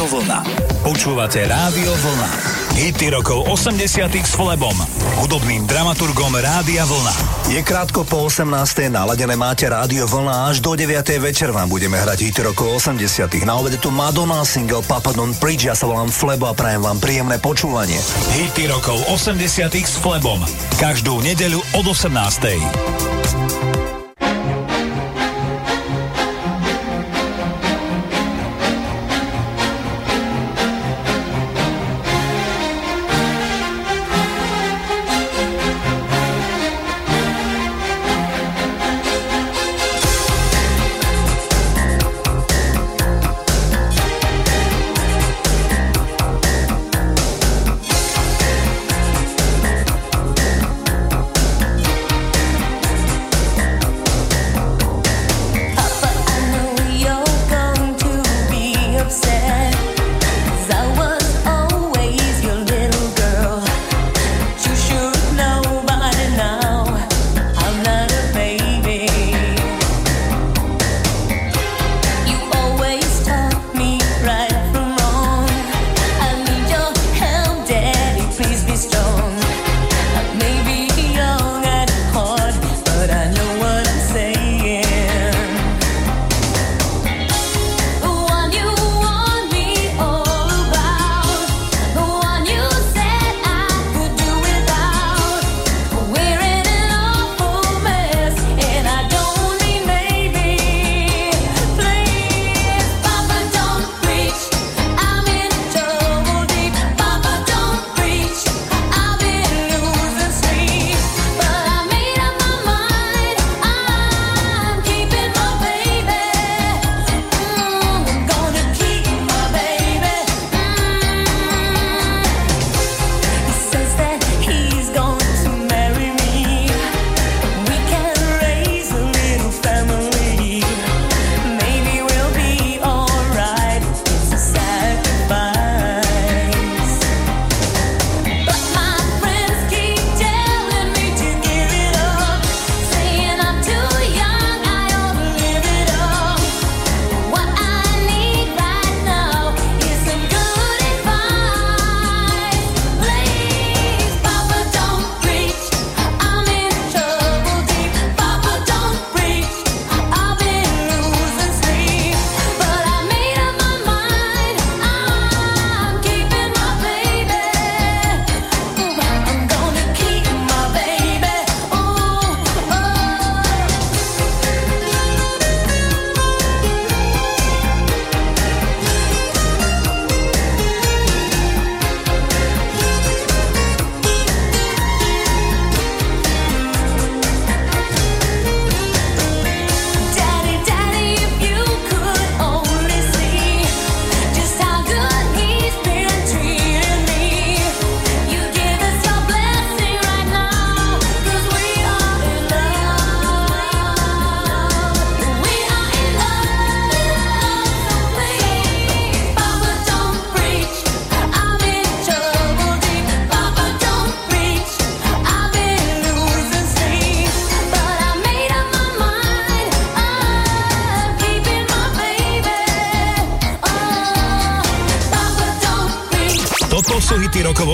Rádio Vlna. Počúvate Rádio Vlna. Hity rokov 80 s Flebom, hudobným dramaturgom Rádia Vlna. Je krátko po 18. naladené máte Rádio Vlna až do 9. večer vám budeme hrať hity rokov 80 Na obede tu Madonna, single Papa Don't Preach, ja sa volám Flebo a prajem vám príjemné počúvanie. Hity rokov 80 s Flebom. Každú nedeľu od 18.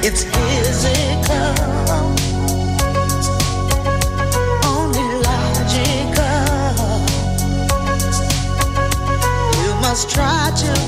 It's physical. Only logical. You must try to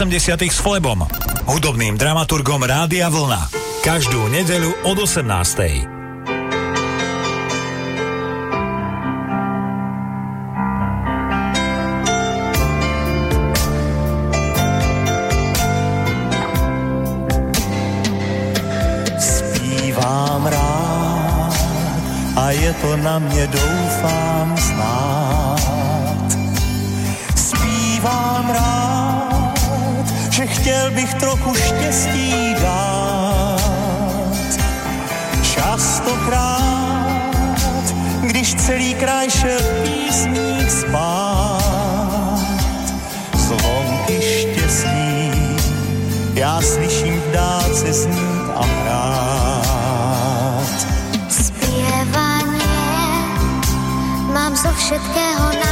80 s Flebom, hudobným dramaturgom Rádia Vlna. Každú nedeľu od 18. a je to na mě doufám znát. Chtěl bych trochu štěstí dát. Častokrát, když celý kraj šel písní spát, zvonky štěstí, já slyším v dálce znít a hrát. Zpěvaně mám zo všetkého najradšej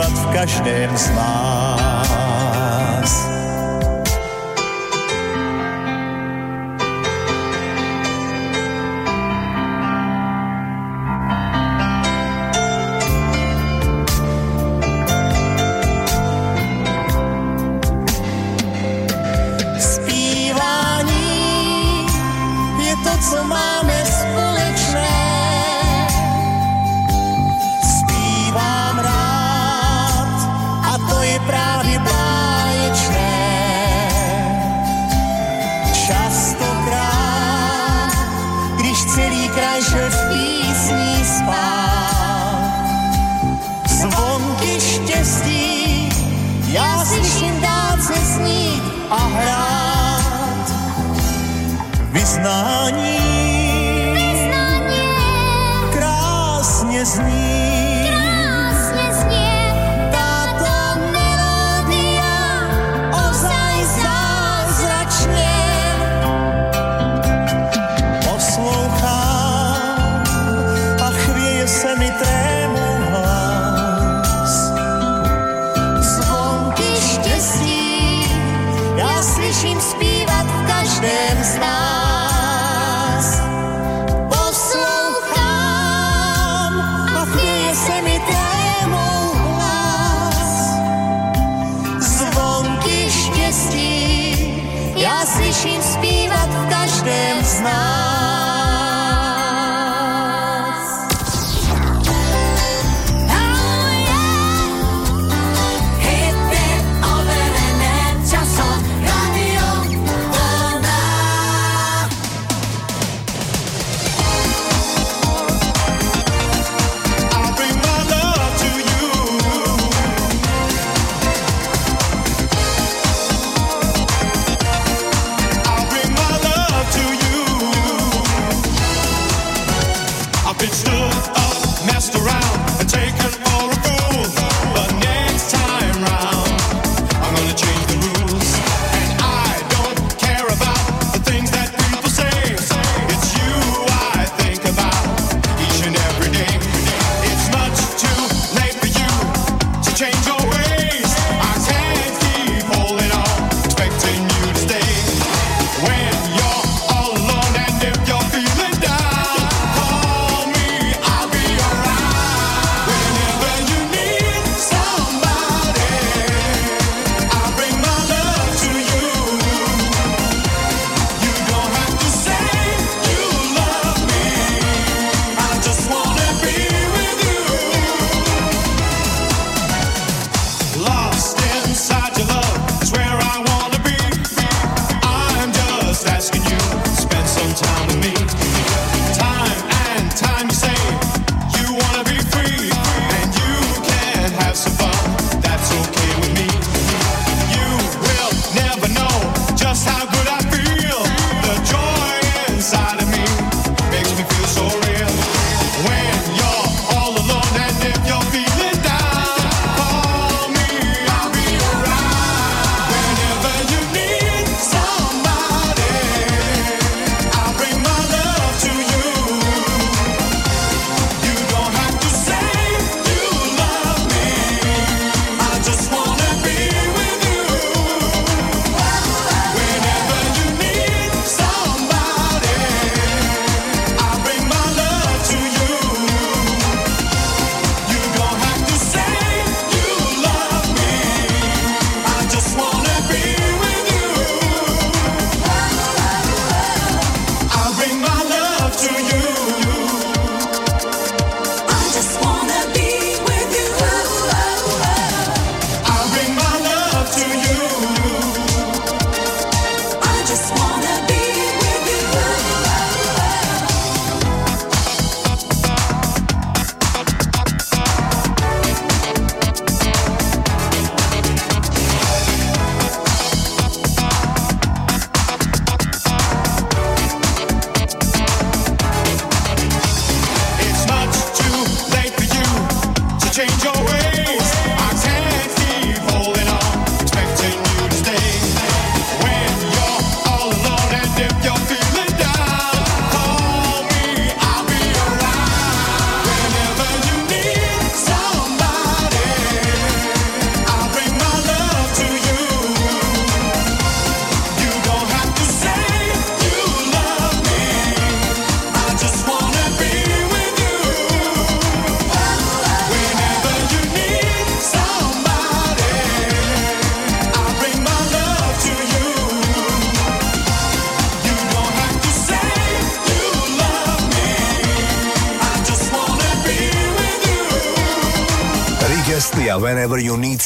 zpívat v každém z nás.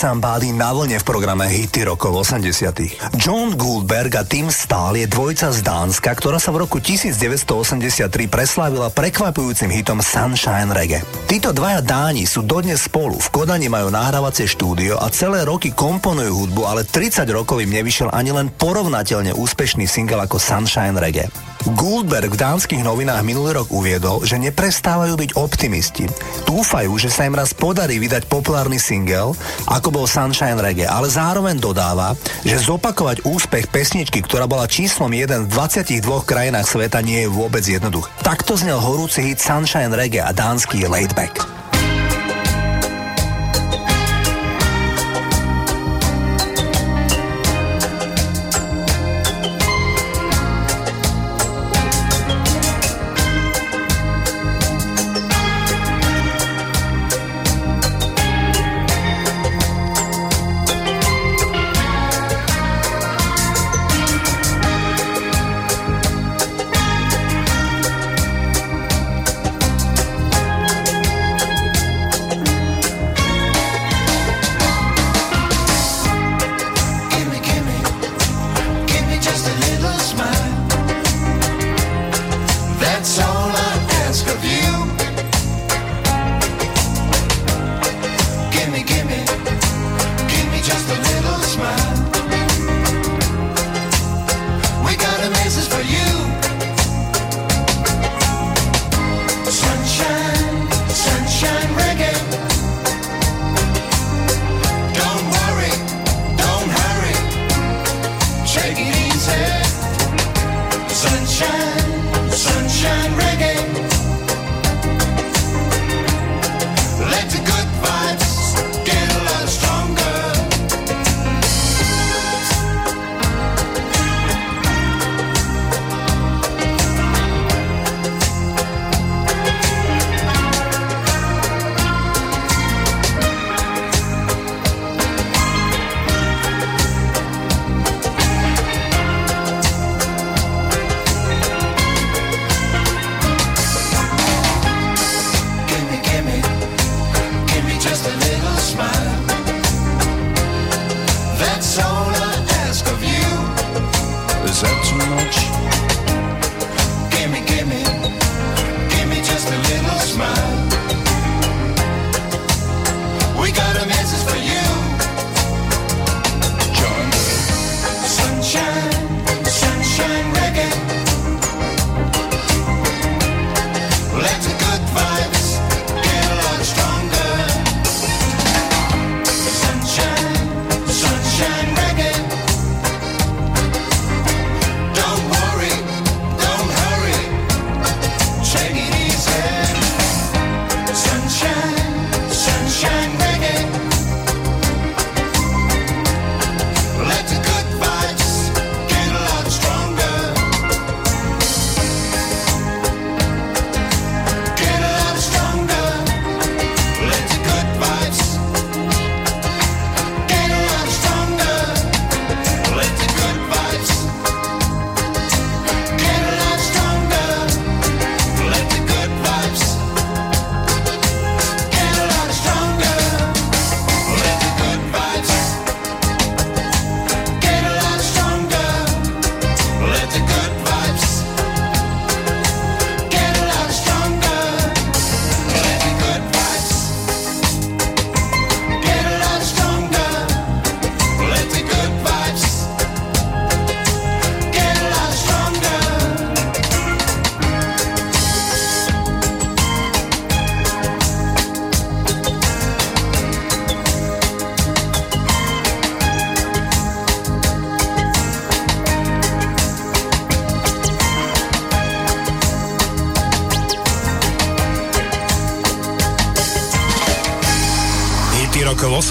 Somebody na vlne v programe Hity rokov 80. John Goldberg a Tim Stahl je dvojca z Dánska, ktorá sa v roku 1983 preslávila prekvapujúcim hitom Sunshine Reggae. Títo dvaja Dáni sú dodnes spolu, v Kodani majú nahrávacie štúdio a celé roky komponujú hudbu, ale 30 rokov im nevyšiel ani len porovnateľne úspešný single ako Sunshine Reggae. Goldberg v dánskych novinách minulý rok uviedol, že neprestávajú byť optimisti. Dúfajú, že sa im raz podarí vydať populárny single, ako bol Sunshine Reggae, ale zároveň dodáva, že zopakovať úspech pesničky, ktorá bola číslom 1 v 22 krajinách sveta, nie je vôbec jednoduché. Takto znel horúci hit Sunshine Reggae a dánsky Laid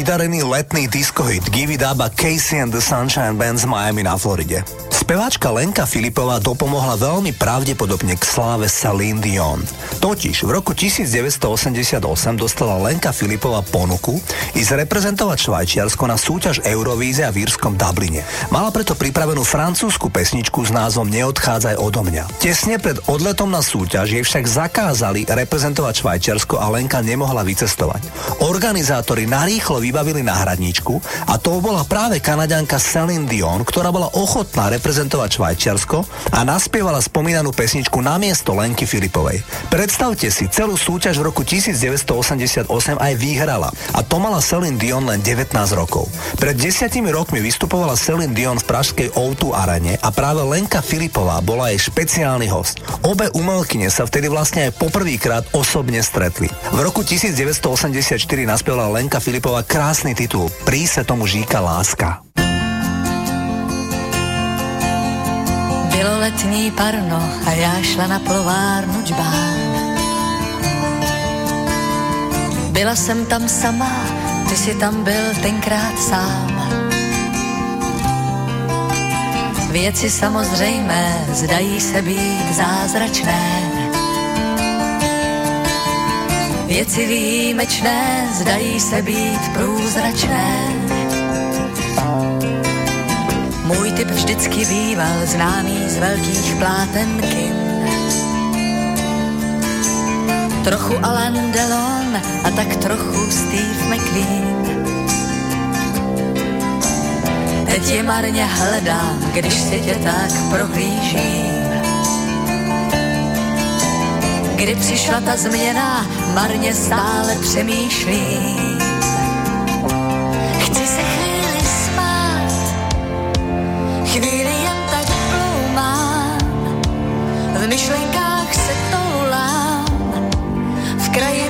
Vydarený letný diskohit Give It Up a Casey and the Sunshine Band z Miami na Floride. Speváčka Lenka Filipová dopomohla veľmi pravdepodobne k sláve Celine Dion. Totiž v roku 1988 dostala Lenka Filipová ponuku ísť reprezentovať Švajčiarsko na súťaž Eurovízia v írskom Dubline. Mala preto pripravenú francúzsku pesničku s názvom Neodchádzaj odo mňa. Tesne pred odletom na súťaž jej však zakázali reprezentovať Švajčiarsko a Lenka nemohla vycestovať. Organizátori narýchlo vybavili náhradníčku a to bola práve Kanaďanka Celine Dion, ktorá bola ochotná reprezentovať Švajčiarsko a naspievala spomínanú pesničku na miesto Lenky Filipovej. Predstavte si, celú súťaž v roku 1988 aj vyhrala a to mala Celine Dion len 19 rokov. Pred desiatimi rokmi vystupovala Celine Dion v pražskej O2 arene a práve Lenka Filipová bola jej špeciálny host. Obe umelkyne sa vtedy vlastne aj poprvýkrát osobne stretli. V roku 1984 naspievala Lenka Filipová krásny titul Prí tomu říká láska. Letní parno a já šla na plovárnu džbán. Byla jsem tam sama, ty si tam byl tenkrát sám. Věci samozřejmé zdají se být zázračné. Věci výjimečné zdají se být průzračné. Můj typ vždycky býval známý z velkých pláten kin. Trochu Alain Delon a tak trochu Steve McQueen. Teď je marně hledám, když si tě tak prohlížím. Kdy přišla ta změna, marně stále přemýšlím. Myšlenkách se toulám, v krajinách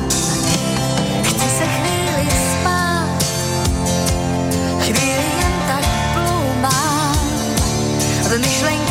V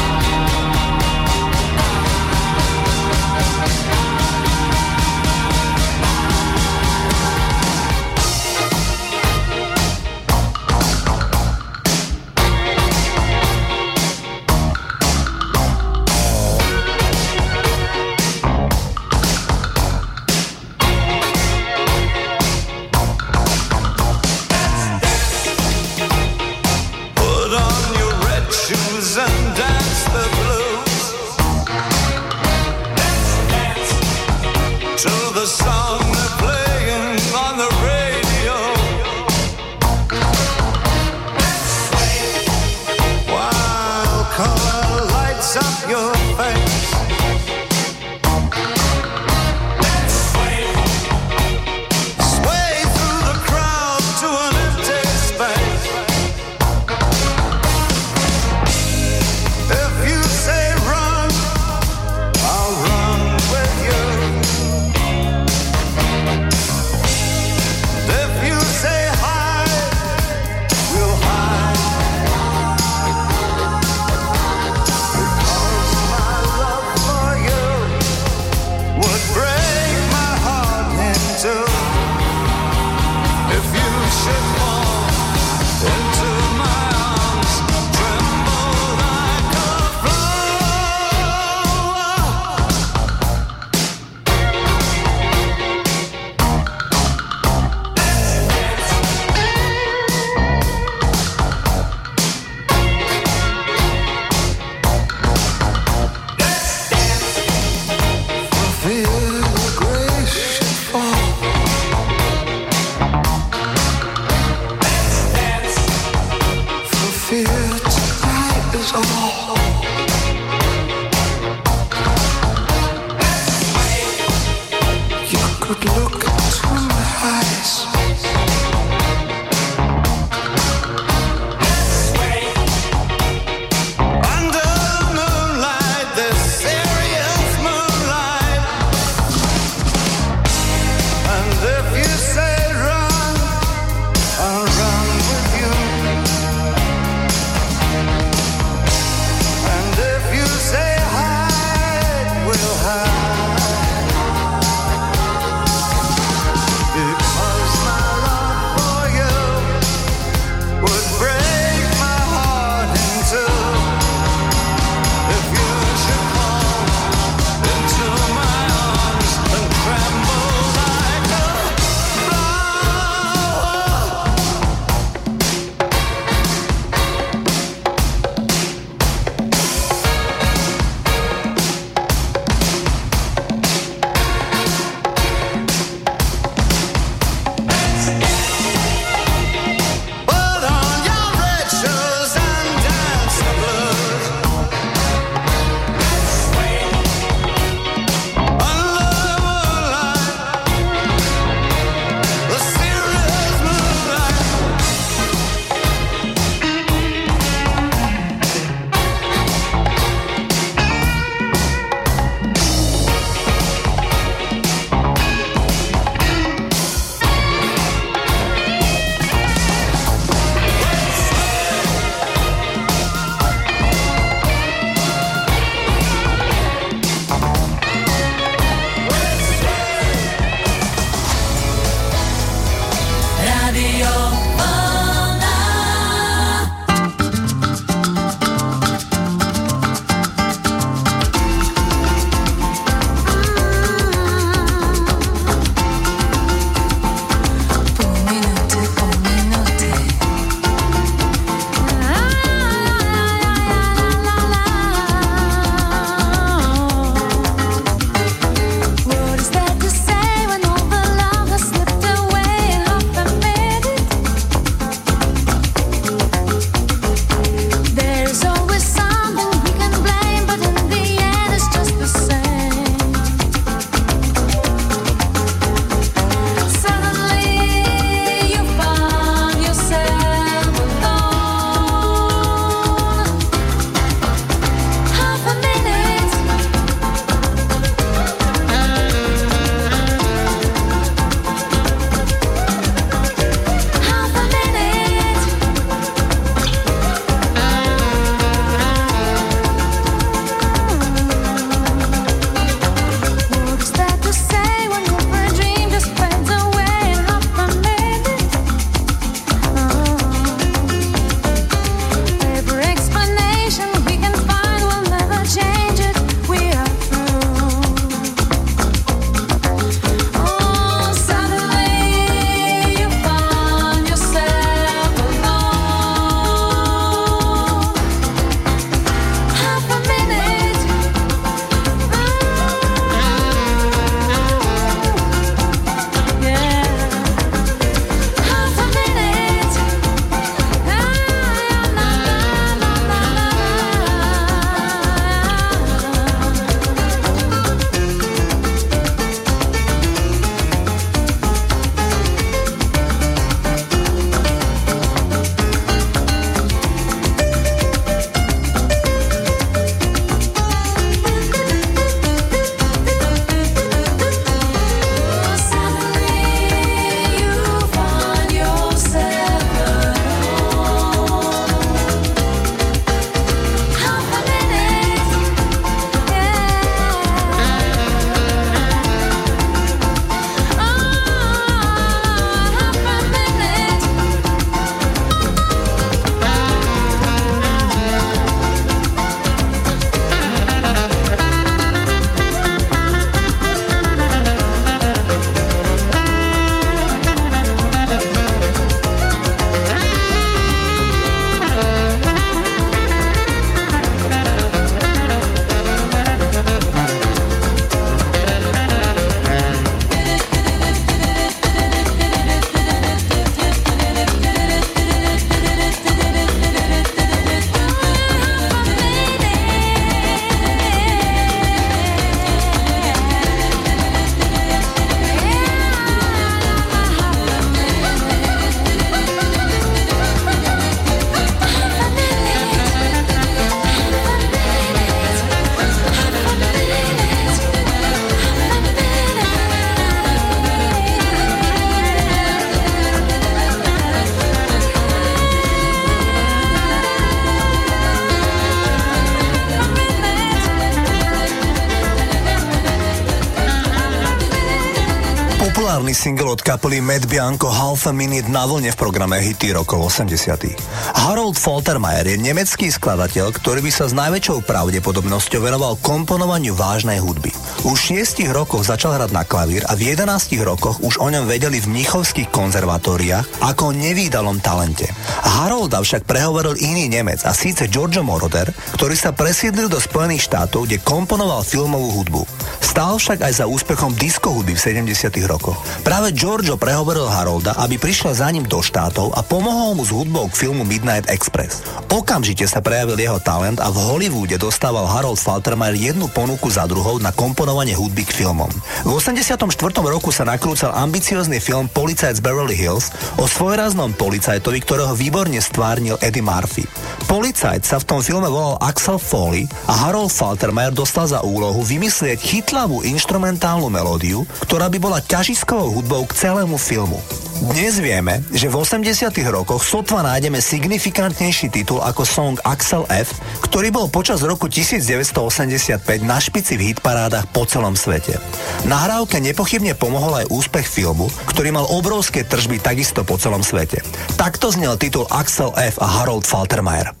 single od kapely Mad Bianco Half a Minute na vlne v programe Hity rokov 80. Harold Faltermeyer je nemecký skladateľ, ktorý by sa s najväčšou pravdepodobnosťou venoval komponovaniu vážnej hudby. Už v 6 rokoch začal hrať na klavír a v 11 rokoch už o ňom vedeli v mnichovských konzervatóriách ako o nevýdalom talente. Harolda však prehovoril iný Nemec a síce Giorgio Moroder, ktorý sa presídlil do Spojených štátov, kde komponoval filmovú hudbu. Stál však aj za úspechom disco hudby v 70 rokoch. Práve Giorgio prehovoril Harolda, aby prišiel za ním do štátov a pomohol mu s hudbou k filmu Midnight Express. Okamžite sa prejavil jeho talent a v Hollywoode dostával Harold Faltermeyer jednu ponuku za druhou na komponovanie hudby k filmom. V 84. roku sa nakrúcal ambiciózny film Policajt z Beverly Hills o svojraznom policajtovi, ktorého výborne stvárnil Eddie Murphy. Policajt sa v tom filme volal Axel Foley a Harold Faltermeyer dostal za úlohu vymyslieť chytlavú instrumentálnu melódiu, ktorá by bola ťažiskovou hudbou k celému filmu. Dnes vieme, že v 80 rokoch sotva nájdeme signifikantnejší titul ako song Axel F, ktorý bol počas roku 1985 na špici v hitparádach po celom svete. Nahrávke nepochybne pomohol aj úspech filmu, ktorý mal obrovské tržby takisto po celom svete. Takto znel titul Axel F a Harold Faltermeyer.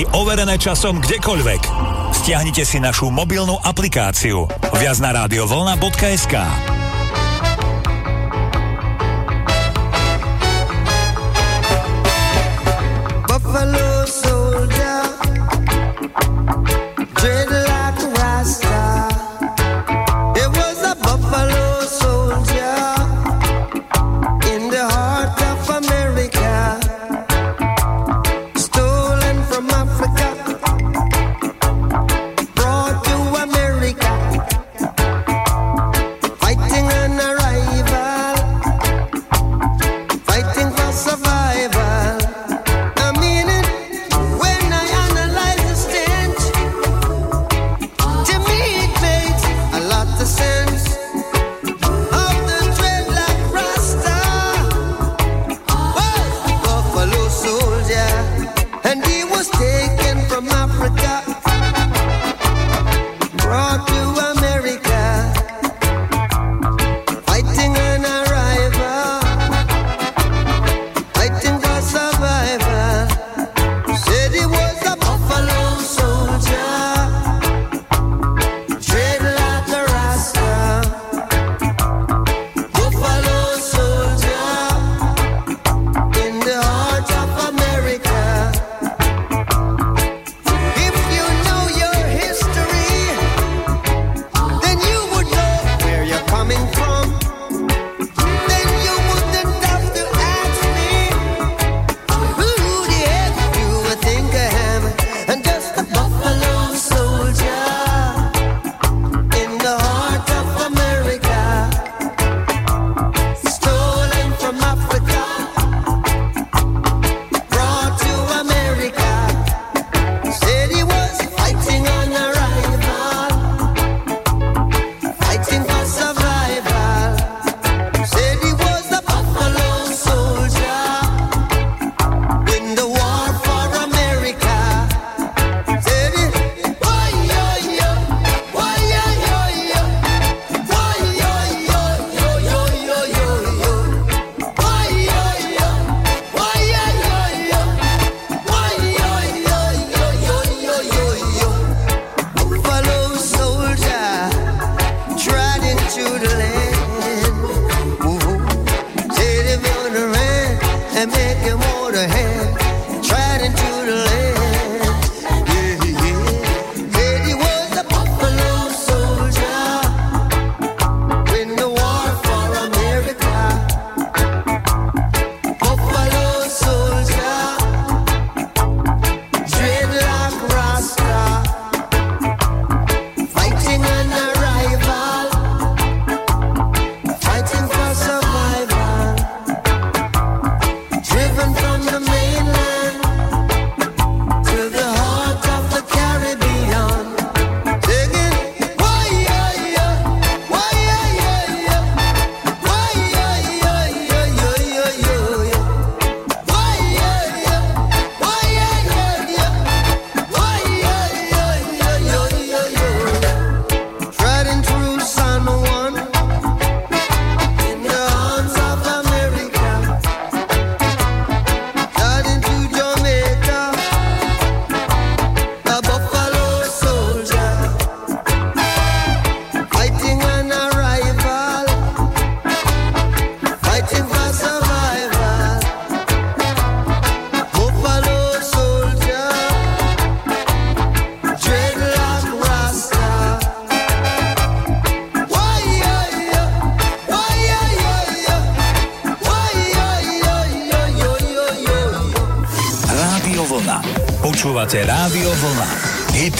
recepty overené časom kdekoľvek. Stiahnite si našu mobilnú aplikáciu viac na radiovolna.sk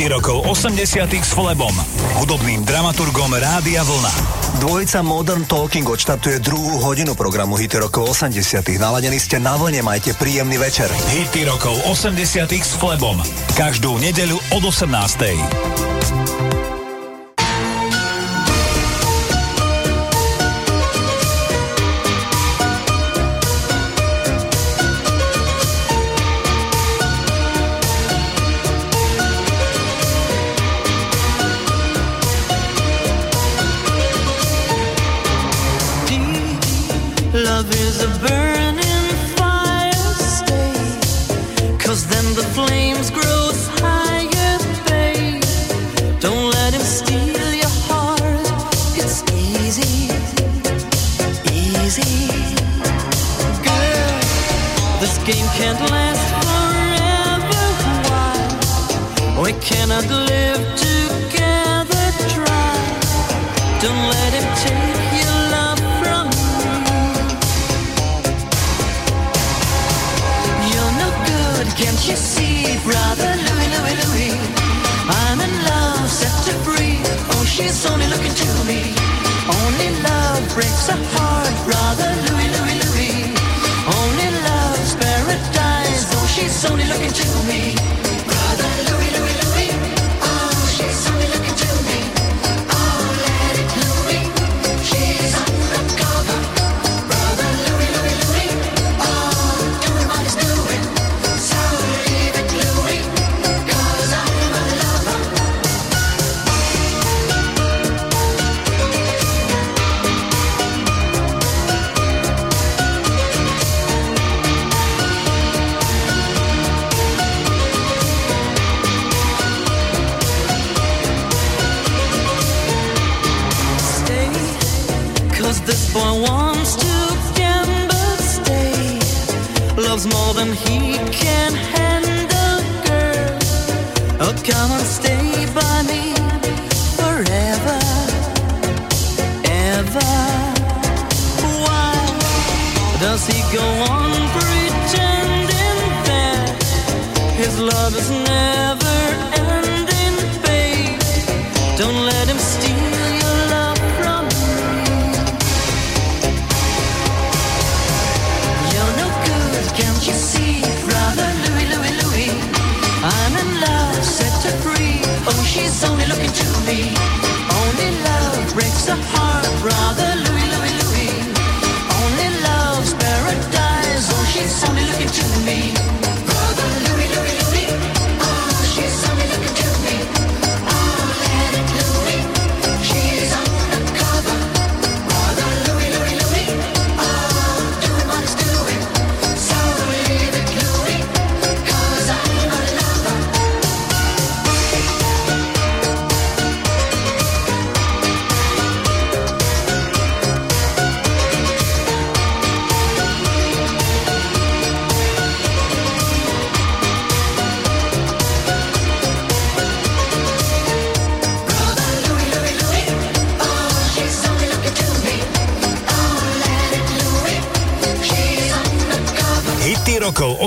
rokov 80 s Flebom, hudobným dramaturgom Rádia Vlna. Dvojica Modern Talking odštartuje druhú hodinu programu Hity rokov 80 Naladení ste na vlne, majte príjemný večer. Hity rokov 80 s Flebom. Každú nedeľu od 18.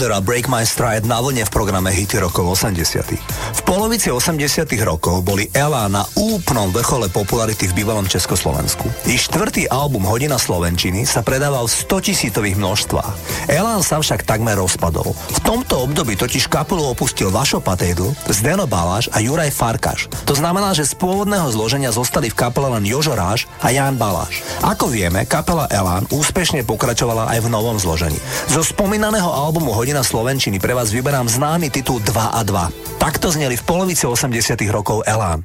Murder a Break My Stride na vlne v programe Hity rokov 80 polovici 80 rokov boli Ela na úplnom vrchole popularity v bývalom Československu. I štvrtý album Hodina Slovenčiny sa predával v 100 tisícových množstvách. Elan sa však takmer rozpadol. V tomto období totiž kapelu opustil Vašo Patejdl, Zdeno Baláš a Juraj Farkaš. To znamená, že z pôvodného zloženia zostali v kapele len Jožo Ráš a Jan Baláš. Ako vieme, kapela Elán úspešne pokračovala aj v novom zložení. Zo spomínaného albumu Hodina Slovenčiny pre vás vyberám známy titul 2 a 2. Takto zneli v polovici 80 rokov Elán.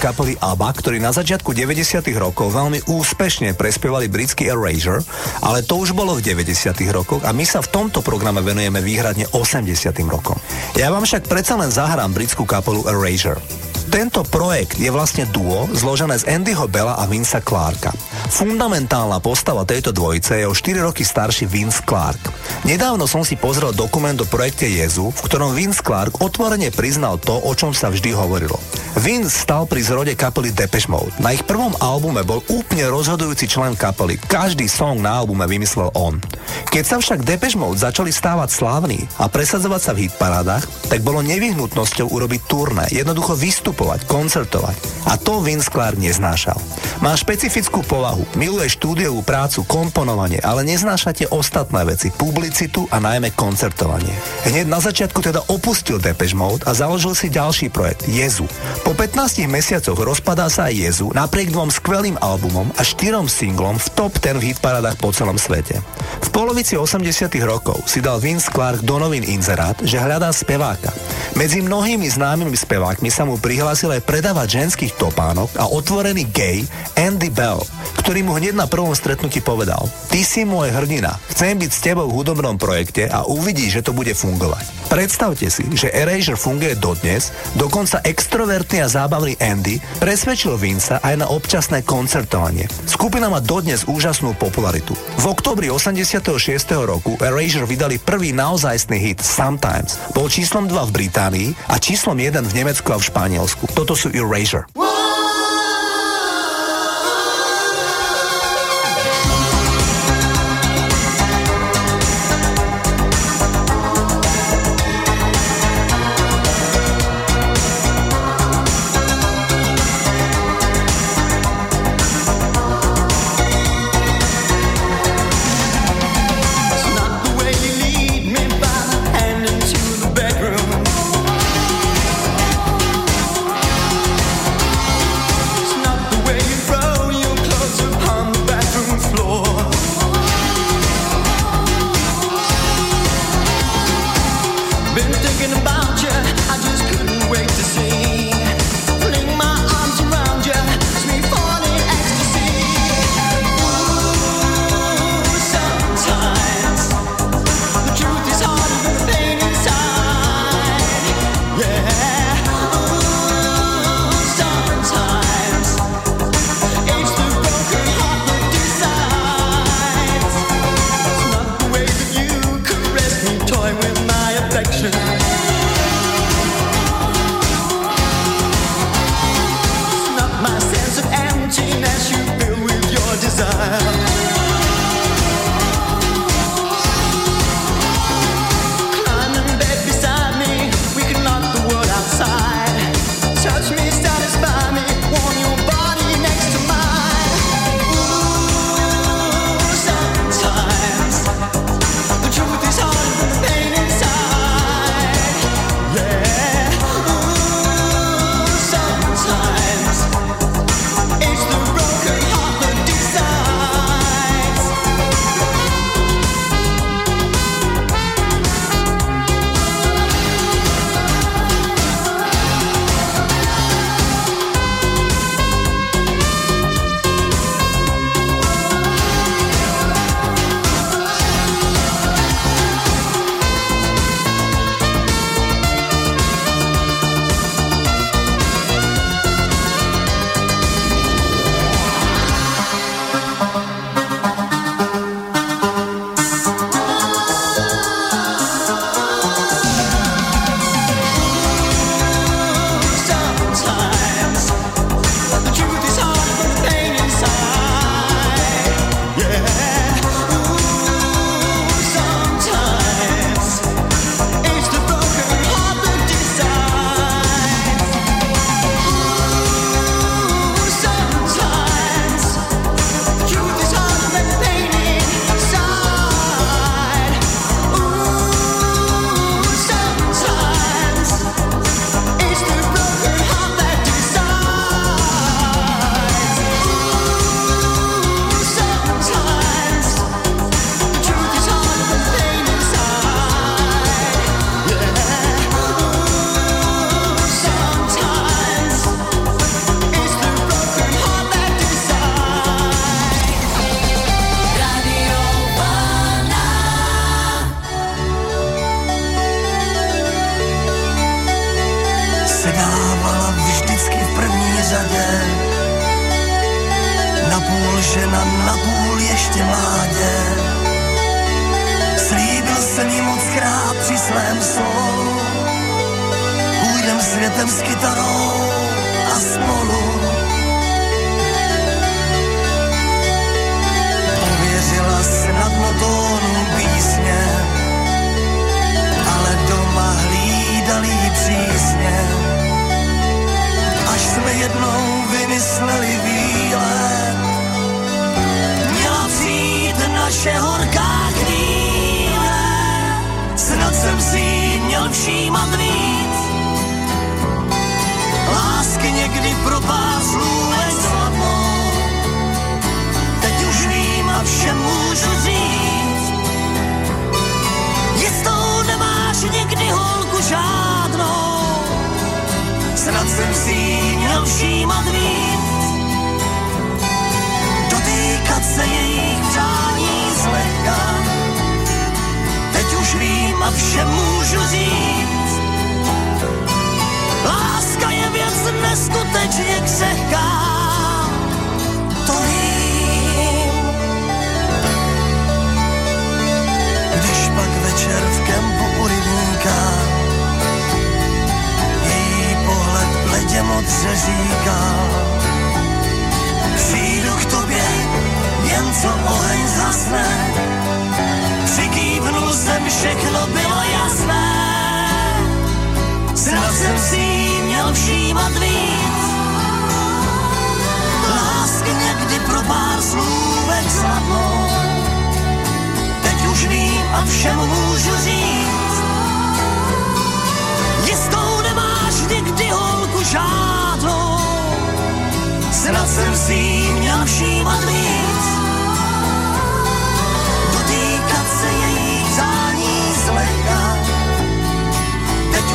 Kapely ABBA, ktorí na začiatku 90 rokov veľmi úspešne prespievali britský Erasure, ale to už bolo v 90 rokoch a my sa v tomto programe venujeme výhradne 80 rokom. Ja vám však predsa len zahrám britskú kapelu Erasure. Tento projekt je vlastne duo zložené z Andyho Bella a Vinca Clarka. Fundamentálna postava tejto dvojice je o 4 roky starší Vince Clark. Nedávno som si pozrel dokument o projekte Jezu, v ktorom Vince Clark otvorene priznal to, o čom sa vždy hovorilo. Vince stal pri zrode kapely Depeche Mode. Na ich prvom albume bol úplne rozhodujúci člen kapely. Každý song na albume vymyslel on. Keď sa však Depeche Mode začali stávať slávni a presadzovať sa v hitparádach, tak bolo nevyhnutnosťou urobiť turné, jednoducho vystupovať, koncertovať. A to Vince Clark neznášal. Má špecifickú povahu, miluje štúdiovú prácu, komponovanie, ale neznášate ostatné veci, publicitu a najmä koncertovanie. Hneď na začiatku teda opustil Depeche Mode a založil si ďalší projekt, Jezu. Po 15 mesiacoch rozpadá sa aj Jezu napriek dvom skvelým albumom a štyrom singlom v top 10 v hitparádach po celom svete. V polovici 80 rokov si dal Vince Clark do novín inzerát, že hľadá speváka. Medzi mnohými známymi spevákmi sa mu prihlásil aj predávať ženských topánok a otvorený gay Andy Bell, ktorý mu hneď na prvom stretnutí povedal Ty si môj hrdina, chcem byť s tebou v hudobnom projekte a uvidíš, že to bude fungovať. Predstavte si, že Erasure funguje dodnes, dokonca extrovertný a zábavný Andy presvedčil Vinca aj na občasné koncertovanie. Skupina má dodnes úžasnú popularitu. V oktobri 86. roku Erasure vydali prvý naozajstný hit Sometimes. Bol číslom 2 v Británii a číslom 1 v Nemecku a v Španielsku. Toto sú Erasure. Všem můžu říct. Láska je věc neskutečně křehká. To vím. Když pak večer v kempu u rybníka její pohled bledě modře říká Přijdu k tobě, jen co oheň zasne jsem, všechno bylo jasné. Snad jsem si jí měl všímat víc. Lásky někdy pro pár slůvek sladnou. Teď už vím a všem můžu říct. Jistou nemáš nikdy holku žádnou. Snad jsem si měl všímat víc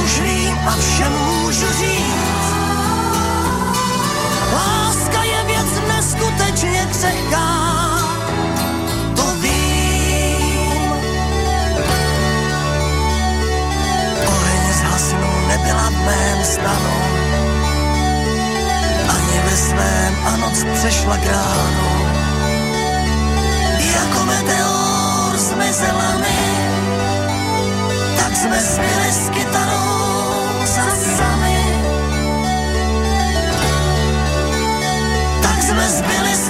už vím a všem můžu říct. Láska je věc neskutečně křehká. To vím. Oheň zhasnul, nebyla v mém stanu. Ani ve svém a noc přešla k ránu. Jako meteor zmizela mi Tak jsme zbyli s kytarou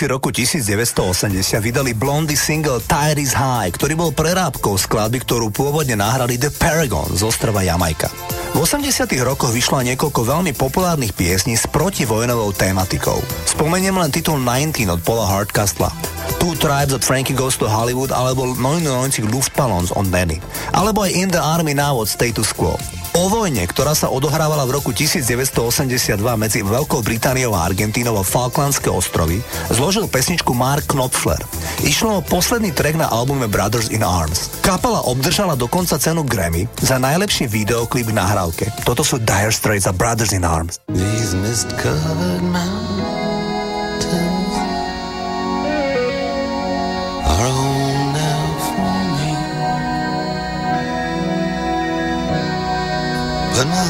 Konci roku 1980 vydali Blondie single is High, ktorý bol prerábkou skladby, ktorú pôvodne nahrali The Paragon z ostrova Jamajka. V 80 rokoch vyšlo niekoľko veľmi populárnych piesní s protivojnovou tématikou. Spomeniem len titul 19 od Paula Hardcastla, Two Tribes od Frankie Goes to Hollywood alebo 99 Luftballons od Nanny. Alebo aj In the Army Now od Status Quo. O vojne, ktorá sa odohrávala v roku 1982 medzi Veľkou Britániou a Argentínou vo Falklandské ostrovy, zložil pesničku Mark Knopfler. Išlo o posledný track na albume Brothers in Arms. Kapela obdržala dokonca cenu Grammy za najlepší videoklip v nahrávke. Toto sú Dire Straits a Brothers in Arms. These mist-covered mountains Antenna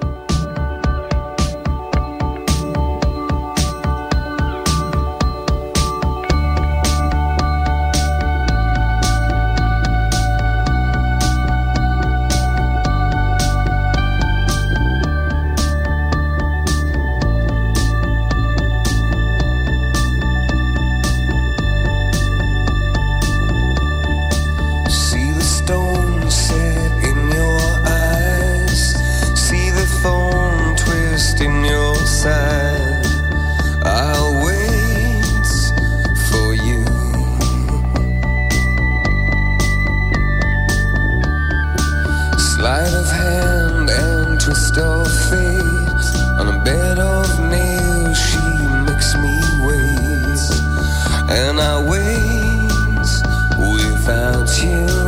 and I wait without you.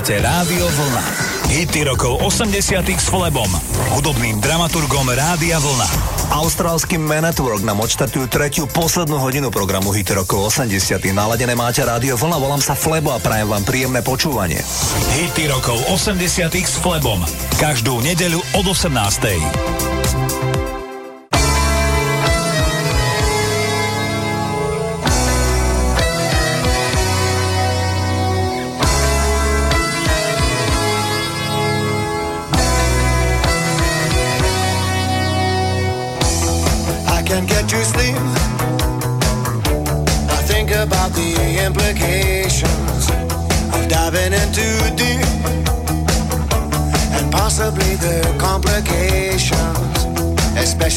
Počúvate Rádio Vlna. Hity rokov 80 s Flebom, hudobným dramaturgom Rádia Vlna. Austrálsky Man Network nám odštartujú tretiu poslednú hodinu programu Hity rokov 80 Naladené máte Rádio Vlna, volám sa Flebo a prajem vám príjemné počúvanie. Hity rokov 80 s Flebom. Každú nedeľu od 18.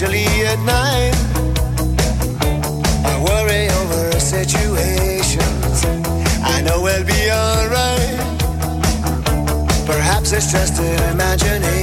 Usually at night. I worry over situations I know we'll be alright. Perhaps it's just an imagination.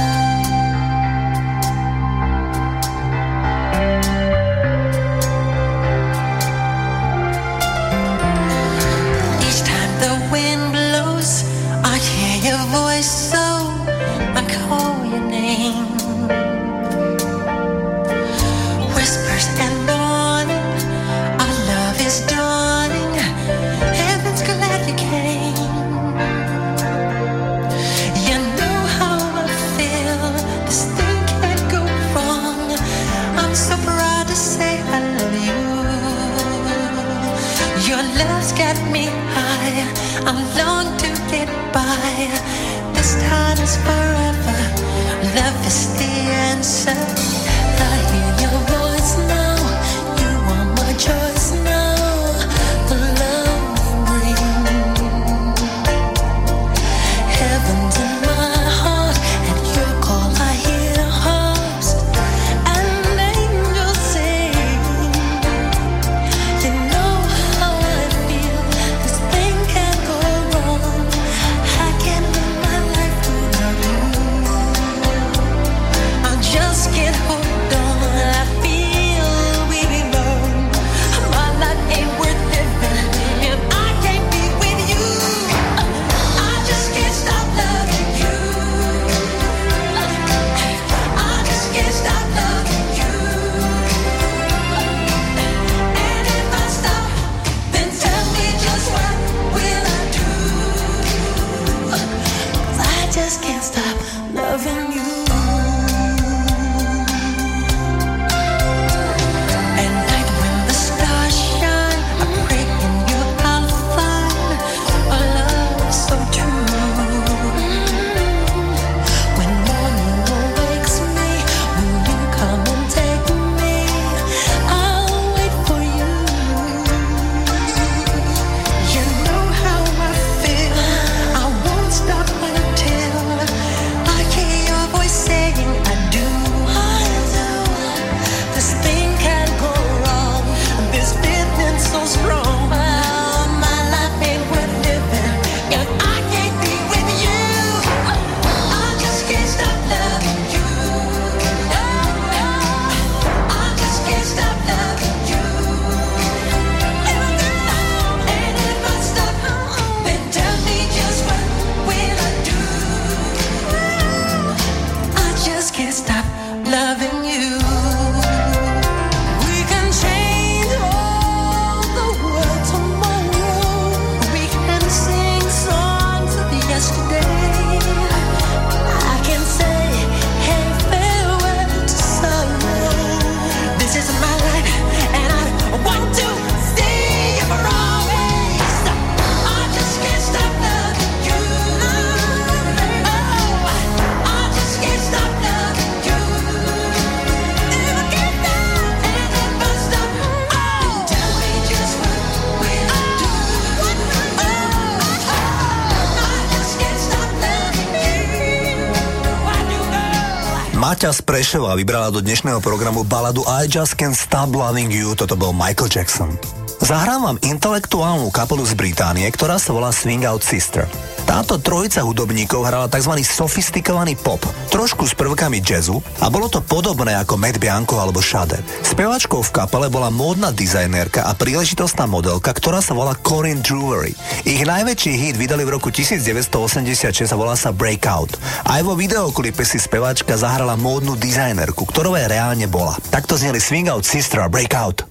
Prešova vybrala do dnešného programu baladu I Just Can't Stop Loving You, toto bol Michael Jackson. Zahrám vám intelektuálnu kapelu z Británie, ktorá sa volá Swing Out Sister. Táto trojica hudobníkov hrala tzv. sofistikovaný pop, trošku s prvkami jazzu a bolo to podobné ako Matt Bianco alebo Shade. Spevačkou v kapele bola módna dizajnérka a príležitostná modelka, ktorá sa volá Corinne Druvery. Ich najväčší hit vydali v roku 1986 a volá sa Breakout. Aj vo videoklipe si speváčka zahrala módnu dizajnerku, ktorou aj reálne bola. Takto zneli Swing Out Sister Breakout.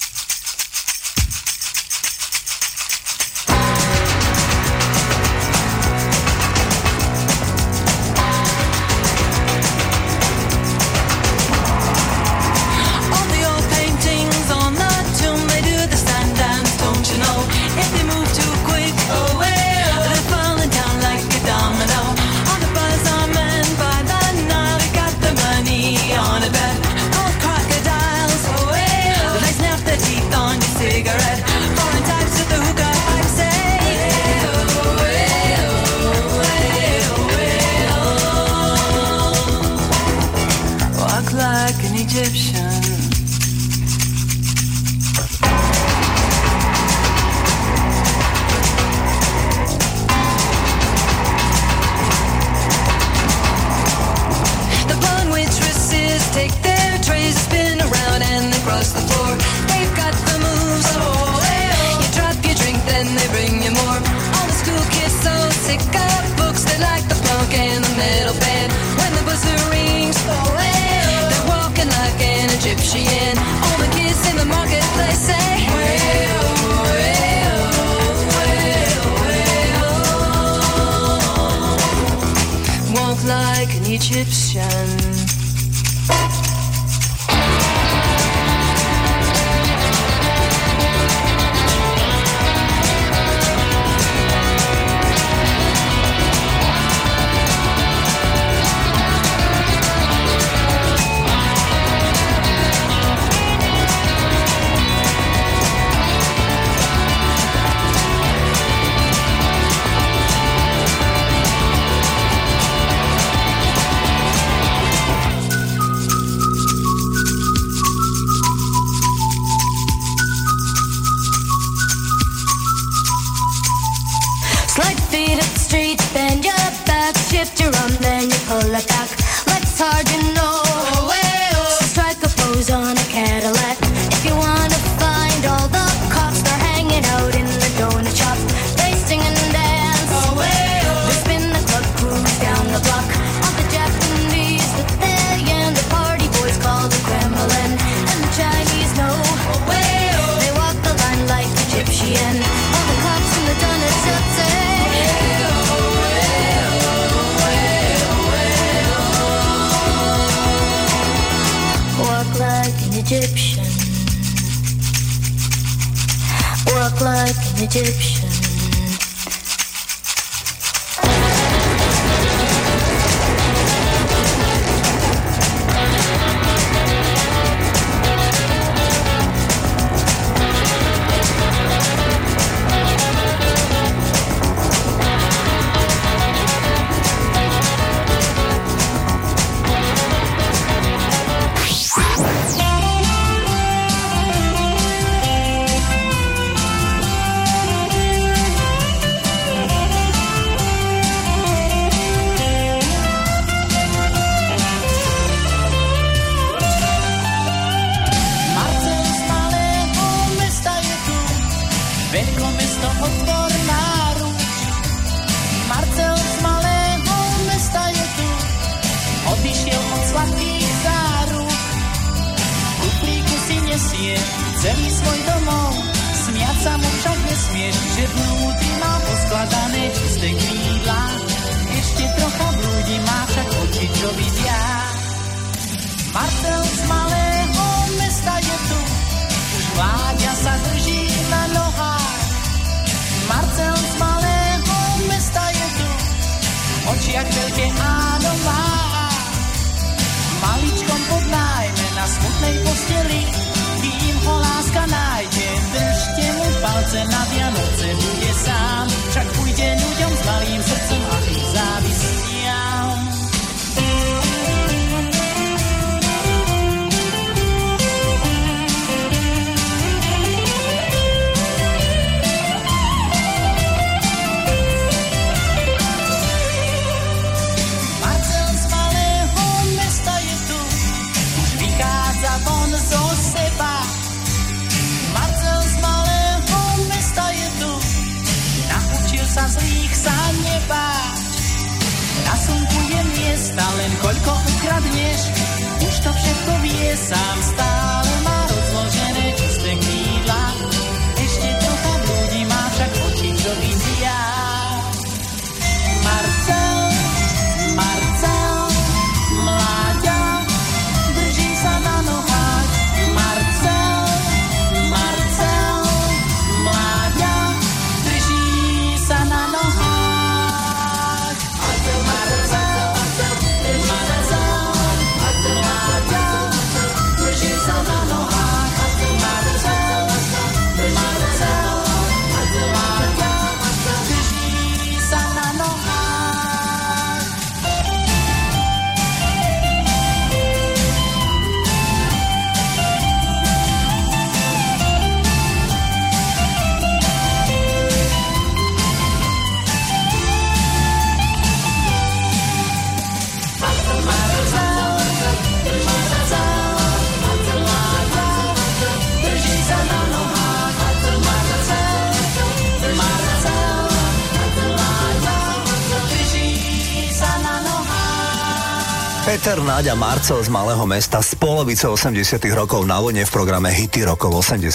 Peter, Náďa, Marcel z malého mesta z polovice 80 rokov na vojne v programe Hity rokov 80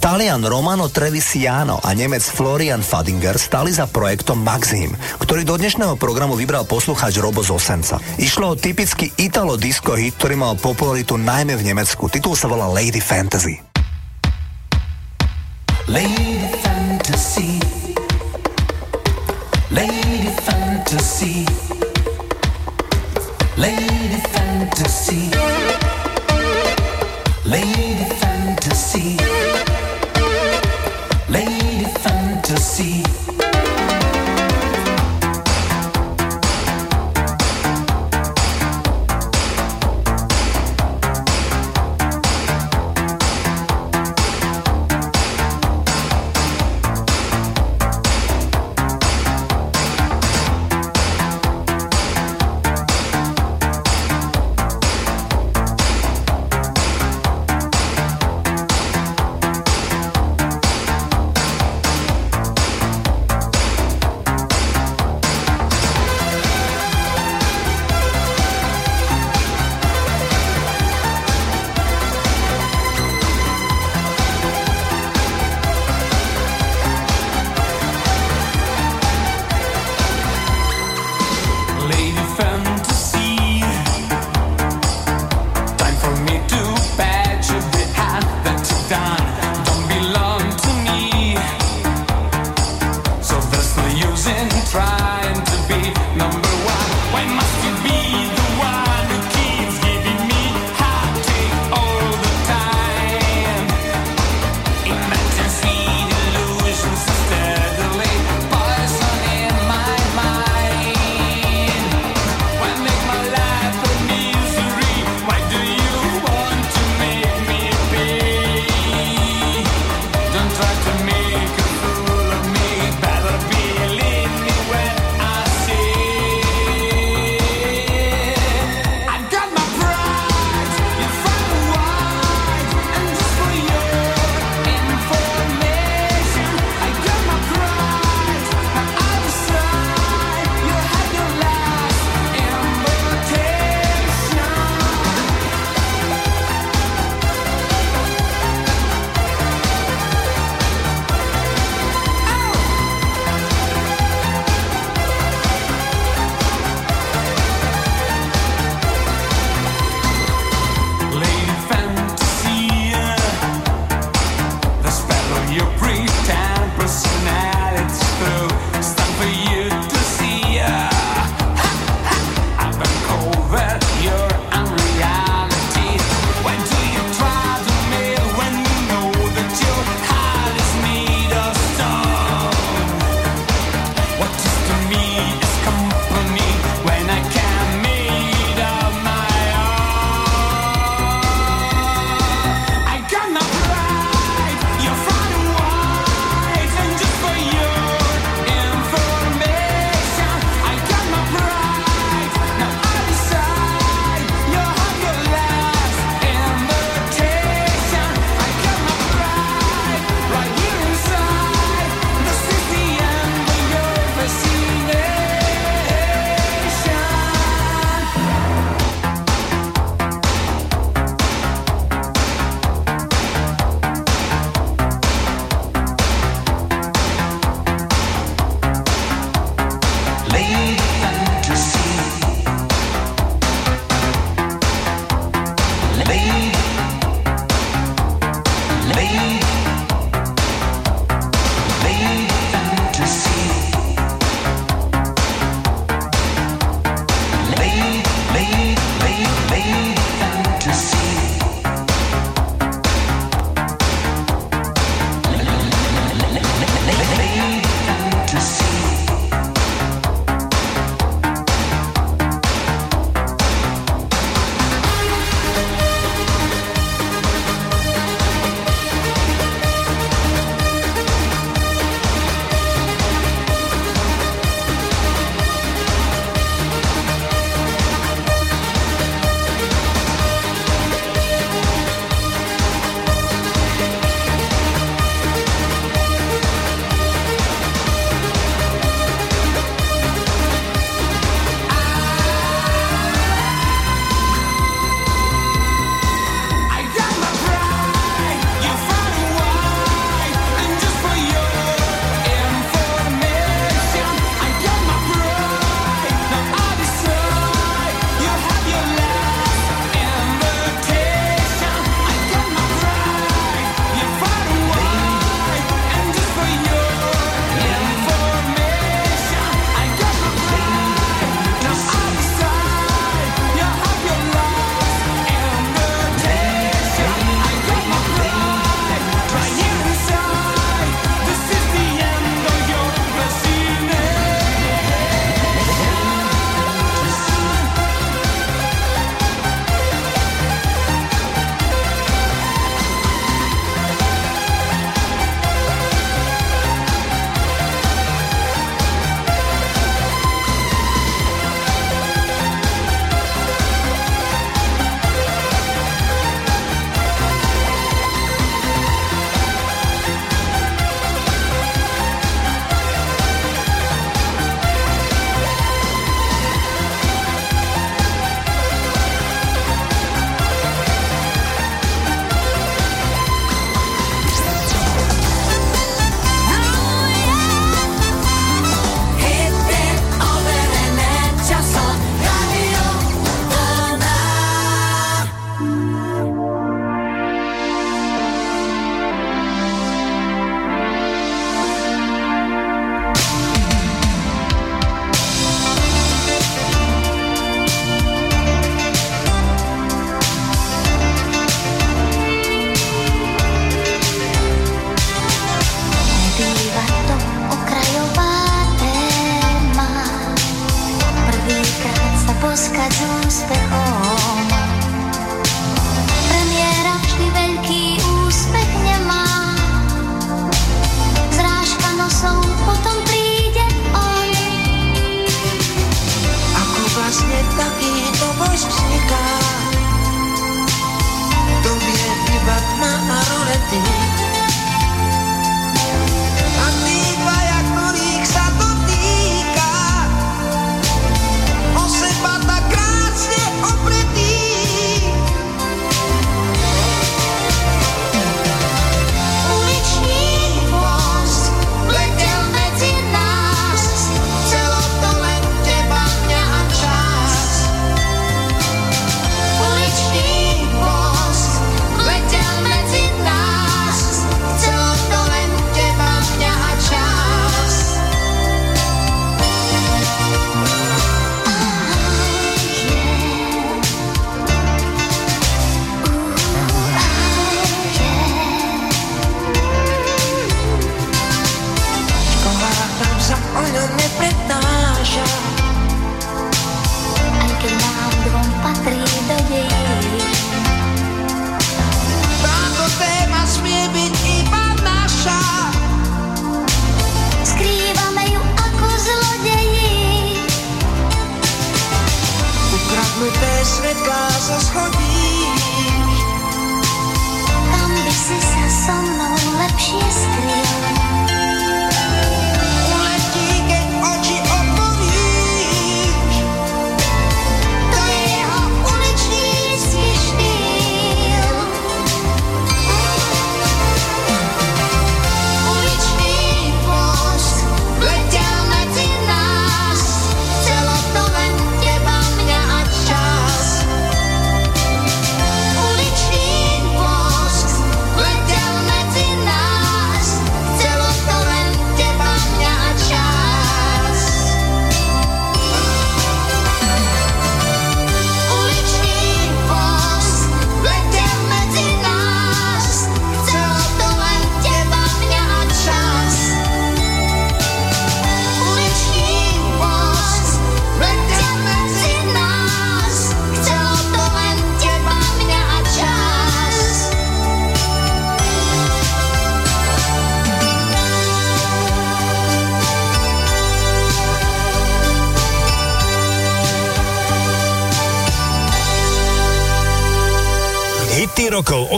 Talian Romano Trevisiano a Nemec Florian Fadinger stali za projektom Maxim, ktorý do dnešného programu vybral poslucháč Robo z. Išlo o typický italo disco hit, ktorý mal popularitu najmä v Nemecku. Titul sa volá. Lady Fantasy. Lady Fantasy. Lady Fantasy. Lady Fantasy.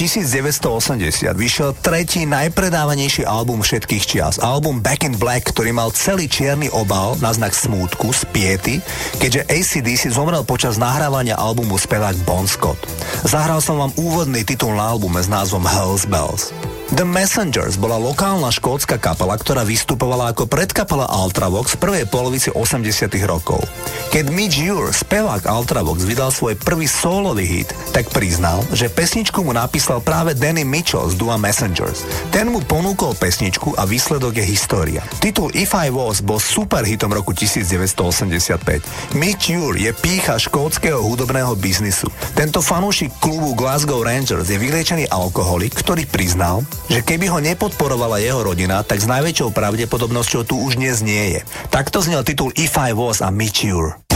1980 vyšiel tretí najpredávanejší album všetkých čias. Album Back in Black, ktorý mal celý čierny obal na znak smútku z piety, keďže ACDC zomrel počas nahrávania albumu spevák Bon Scott. Zahral som vám úvodný titul na albume s názvom Hells Bells. The Messengers bola lokálna škótska kapela, ktorá vystupovala ako predkapela Ultravox v prvej polovici 80 rokov. Keď Mitch Ure, spevák Ultravox, vydal svoj prvý solový hit, tak priznal, že pesničku mu napísal práve Danny Mitchell z Dua Messengers. Ten mu ponúkol pesničku a výsledok je história. Titul If I Was bol super hitom roku 1985. Mitch Ure je pícha škótskeho hudobného biznisu. Tento fanúšik klubu Glasgow Rangers je vyliečený alkoholik, ktorý priznal, že keby ho nepodporovala jeho rodina, tak s najväčšou pravdepodobnosťou tu už dnes nie je. Takto znel titul If I Was a Mitch Ure.